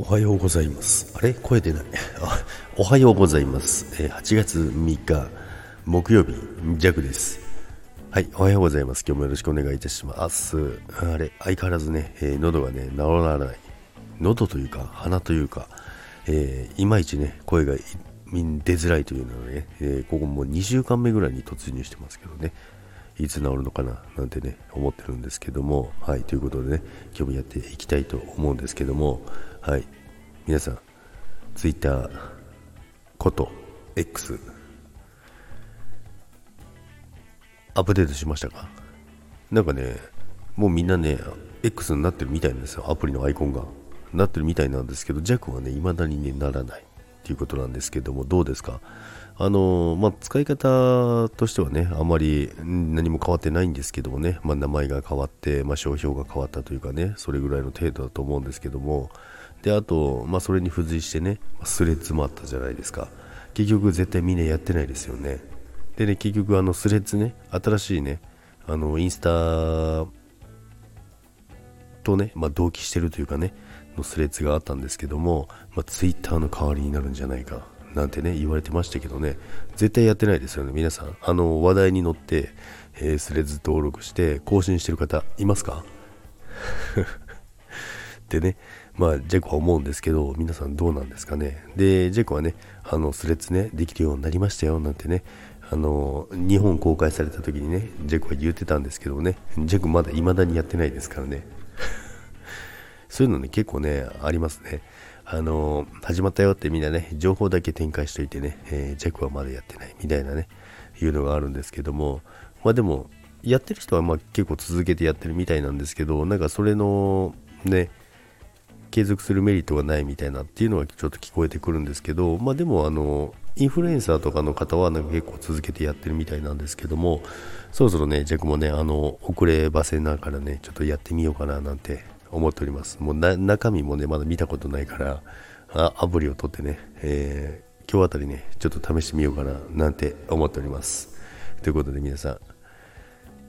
おはようございます。あれ？声出ない。あおはようございます。え8月3日、木曜日、ジャクです。はい、おはようございます。今日もよろしくお願いいたします。あれ、相変わらずね、えー喉がね、治らない。喉というか、鼻というか、えーいまいちね、声が出づらいというのはね、えーここもう2週間目ぐらいに突入してますけどね、いつ治るのかななんてね、思ってるんですけども、はい、ということでね、今日もやっていきたいと思うんですけども、はい、皆さん、ツイッターこと X、アップデートしましたか？なんかね、もうみんなね、X になってるみたいなんですよ、アプリのアイコンが。なってるみたいなんですけど、弱はね、未だにね、ならないっていうことなんですけども、どうですか？あのまあ、使い方としてはね、あまり何も変わってないんですけどもね、まあ、名前が変わって、まあ、商標が変わったというかね、それぐらいの程度だと思うんですけども、で、あと、まあ、それに付随してね、スレッズもあったじゃないですか。結局絶対みんなやってないですよね。でね、結局あのスレッズね、新しいね、あの、インスタとね、まあ、同期してるというかね、のスレッズがあったんですけども、まあ、ツイッターの代わりになるんじゃないか、なんてね、言われてましたけどね、絶対やってないですよね、皆さん。あの、話題に乗って、えースレッズ登録して更新してる方いますか？でね、まあ、ジェコは思うんですけど、皆さんどうなんですかね？で、ジェコはね、あの、スレッズね、できるようになりましたよ、なんてね、あの、日本公開された時にね、ジェコは言ってたんですけどね、ジェコまだ未だにやってないですからね。そういうのね、結構ね、ありますね。あの、始まったよってみんなね、情報だけ展開しといてね、えージェコはまだやってないみたいなね、いうのがあるんですけども、まあでも、やってる人はまあ結構続けてやってるみたいなんですけど、なんかそれの、ね、継続するメリットがないみたいなっていうのはちょっと聞こえてくるんですけど、まあでもあの、インフルエンサーとかの方はなんか結構続けてやってるみたいなんですけども、そろそろね、ジャックもね、あの、遅ればせながらね、ちょっとやってみようかななんて思っております。もう中身もね、まだ見たことないから、あアプリを取ってね、えー今日あたりね、ちょっと試してみようかななんて思っております。ということで皆さん、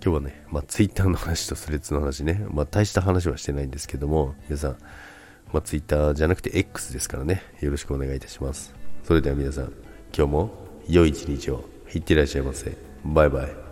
今日はね、まあ、ツイッターの話とスレッズの話ね、まあ、大した話はしてないんですけども、皆さん、まあ、ツイッターじゃなくて X ですからね、よろしくお願いいたします。それでは皆さん、今日も良い一日をいってらっしゃいませ。バイバイ。